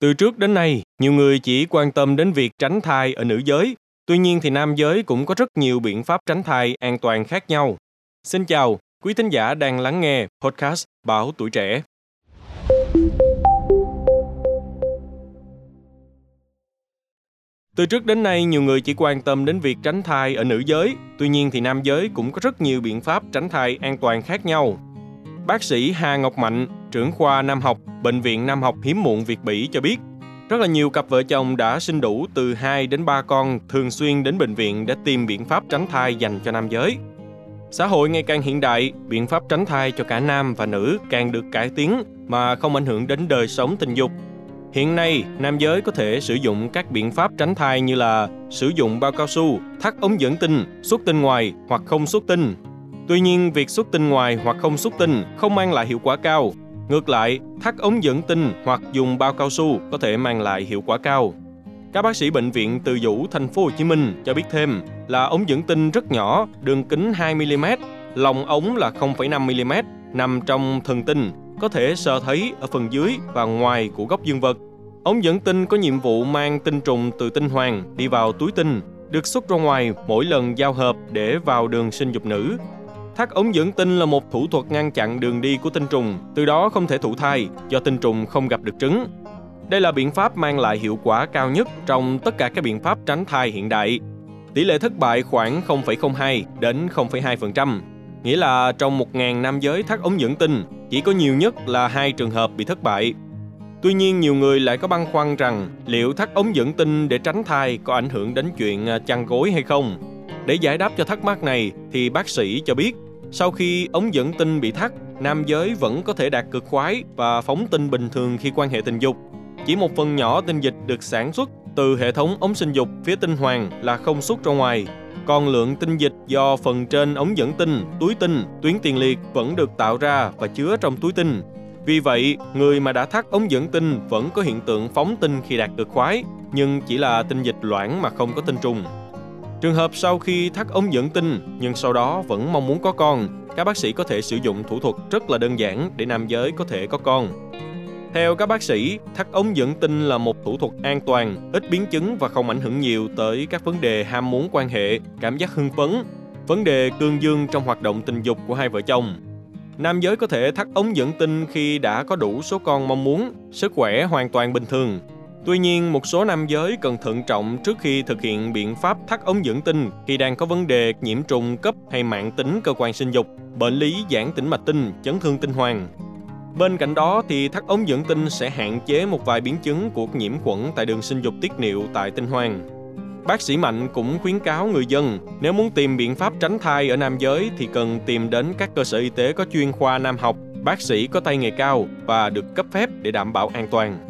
Từ trước đến nay, nhiều người chỉ quan tâm đến việc tránh thai ở nữ giới, tuy nhiên thì nam giới cũng có rất nhiều biện pháp tránh thai an toàn khác nhau. Xin chào, quý thính giả đang lắng nghe podcast Báo Tuổi Trẻ. Từ trước đến nay, nhiều người chỉ quan tâm đến việc tránh thai ở nữ giới, tuy nhiên thì nam giới cũng có rất nhiều biện pháp tránh thai an toàn khác nhau. Bác sĩ Hà Ngọc Mạnh, trưởng khoa Nam học, Bệnh viện Nam học hiếm muộn Việt Bỉ cho biết, rất là nhiều cặp vợ chồng đã sinh đủ từ 2 đến 3 con thường xuyên đến bệnh viện để tìm biện pháp tránh thai dành cho nam giới. Xã hội ngày càng hiện đại, biện pháp tránh thai cho cả nam và nữ càng được cải tiến mà không ảnh hưởng đến đời sống tình dục. Hiện nay, nam giới có thể sử dụng các biện pháp tránh thai như là sử dụng bao cao su, thắt ống dẫn tinh, xuất tinh ngoài hoặc không xuất tinh, Tuy nhiên, việc xuất tinh ngoài hoặc không xuất tinh không mang lại hiệu quả cao. Ngược lại, thắt ống dẫn tinh hoặc dùng bao cao su có thể mang lại hiệu quả cao. Các bác sĩ bệnh viện Từ Dũ, thành phố Hồ Chí Minh cho biết thêm là ống dẫn tinh rất nhỏ, đường kính 2 mm, lòng ống là 0,5 mm, nằm trong thần tinh, có thể sờ thấy ở phần dưới và ngoài của gốc dương vật. Ống dẫn tinh có nhiệm vụ mang tinh trùng từ tinh hoàng đi vào túi tinh, được xuất ra ngoài mỗi lần giao hợp để vào đường sinh dục nữ Thắt ống dẫn tinh là một thủ thuật ngăn chặn đường đi của tinh trùng, từ đó không thể thụ thai do tinh trùng không gặp được trứng. Đây là biện pháp mang lại hiệu quả cao nhất trong tất cả các biện pháp tránh thai hiện đại. Tỷ lệ thất bại khoảng 0,02 đến 0,2%, nghĩa là trong 1.000 nam giới thắt ống dẫn tinh, chỉ có nhiều nhất là hai trường hợp bị thất bại. Tuy nhiên, nhiều người lại có băn khoăn rằng liệu thắt ống dẫn tinh để tránh thai có ảnh hưởng đến chuyện à, chăn gối hay không. Để giải đáp cho thắc mắc này thì bác sĩ cho biết sau khi ống dẫn tinh bị thắt, nam giới vẫn có thể đạt cực khoái và phóng tinh bình thường khi quan hệ tình dục. Chỉ một phần nhỏ tinh dịch được sản xuất từ hệ thống ống sinh dục phía tinh hoàng là không xuất ra ngoài. Còn lượng tinh dịch do phần trên ống dẫn tinh, túi tinh, tuyến tiền liệt vẫn được tạo ra và chứa trong túi tinh. Vì vậy, người mà đã thắt ống dẫn tinh vẫn có hiện tượng phóng tinh khi đạt cực khoái, nhưng chỉ là tinh dịch loãng mà không có tinh trùng. Trường hợp sau khi thắt ống dẫn tinh nhưng sau đó vẫn mong muốn có con, các bác sĩ có thể sử dụng thủ thuật rất là đơn giản để nam giới có thể có con. Theo các bác sĩ, thắt ống dẫn tinh là một thủ thuật an toàn, ít biến chứng và không ảnh hưởng nhiều tới các vấn đề ham muốn quan hệ, cảm giác hưng phấn, vấn đề cương dương trong hoạt động tình dục của hai vợ chồng. Nam giới có thể thắt ống dẫn tinh khi đã có đủ số con mong muốn, sức khỏe hoàn toàn bình thường, Tuy nhiên, một số nam giới cần thận trọng trước khi thực hiện biện pháp thắt ống dẫn tinh khi đang có vấn đề nhiễm trùng cấp hay mạng tính cơ quan sinh dục, bệnh lý giãn tĩnh mạch tinh, chấn thương tinh hoàn. Bên cạnh đó thì thắt ống dẫn tinh sẽ hạn chế một vài biến chứng của nhiễm khuẩn tại đường sinh dục tiết niệu tại tinh hoàn. Bác sĩ Mạnh cũng khuyến cáo người dân nếu muốn tìm biện pháp tránh thai ở nam giới thì cần tìm đến các cơ sở y tế có chuyên khoa nam học, bác sĩ có tay nghề cao và được cấp phép để đảm bảo an toàn.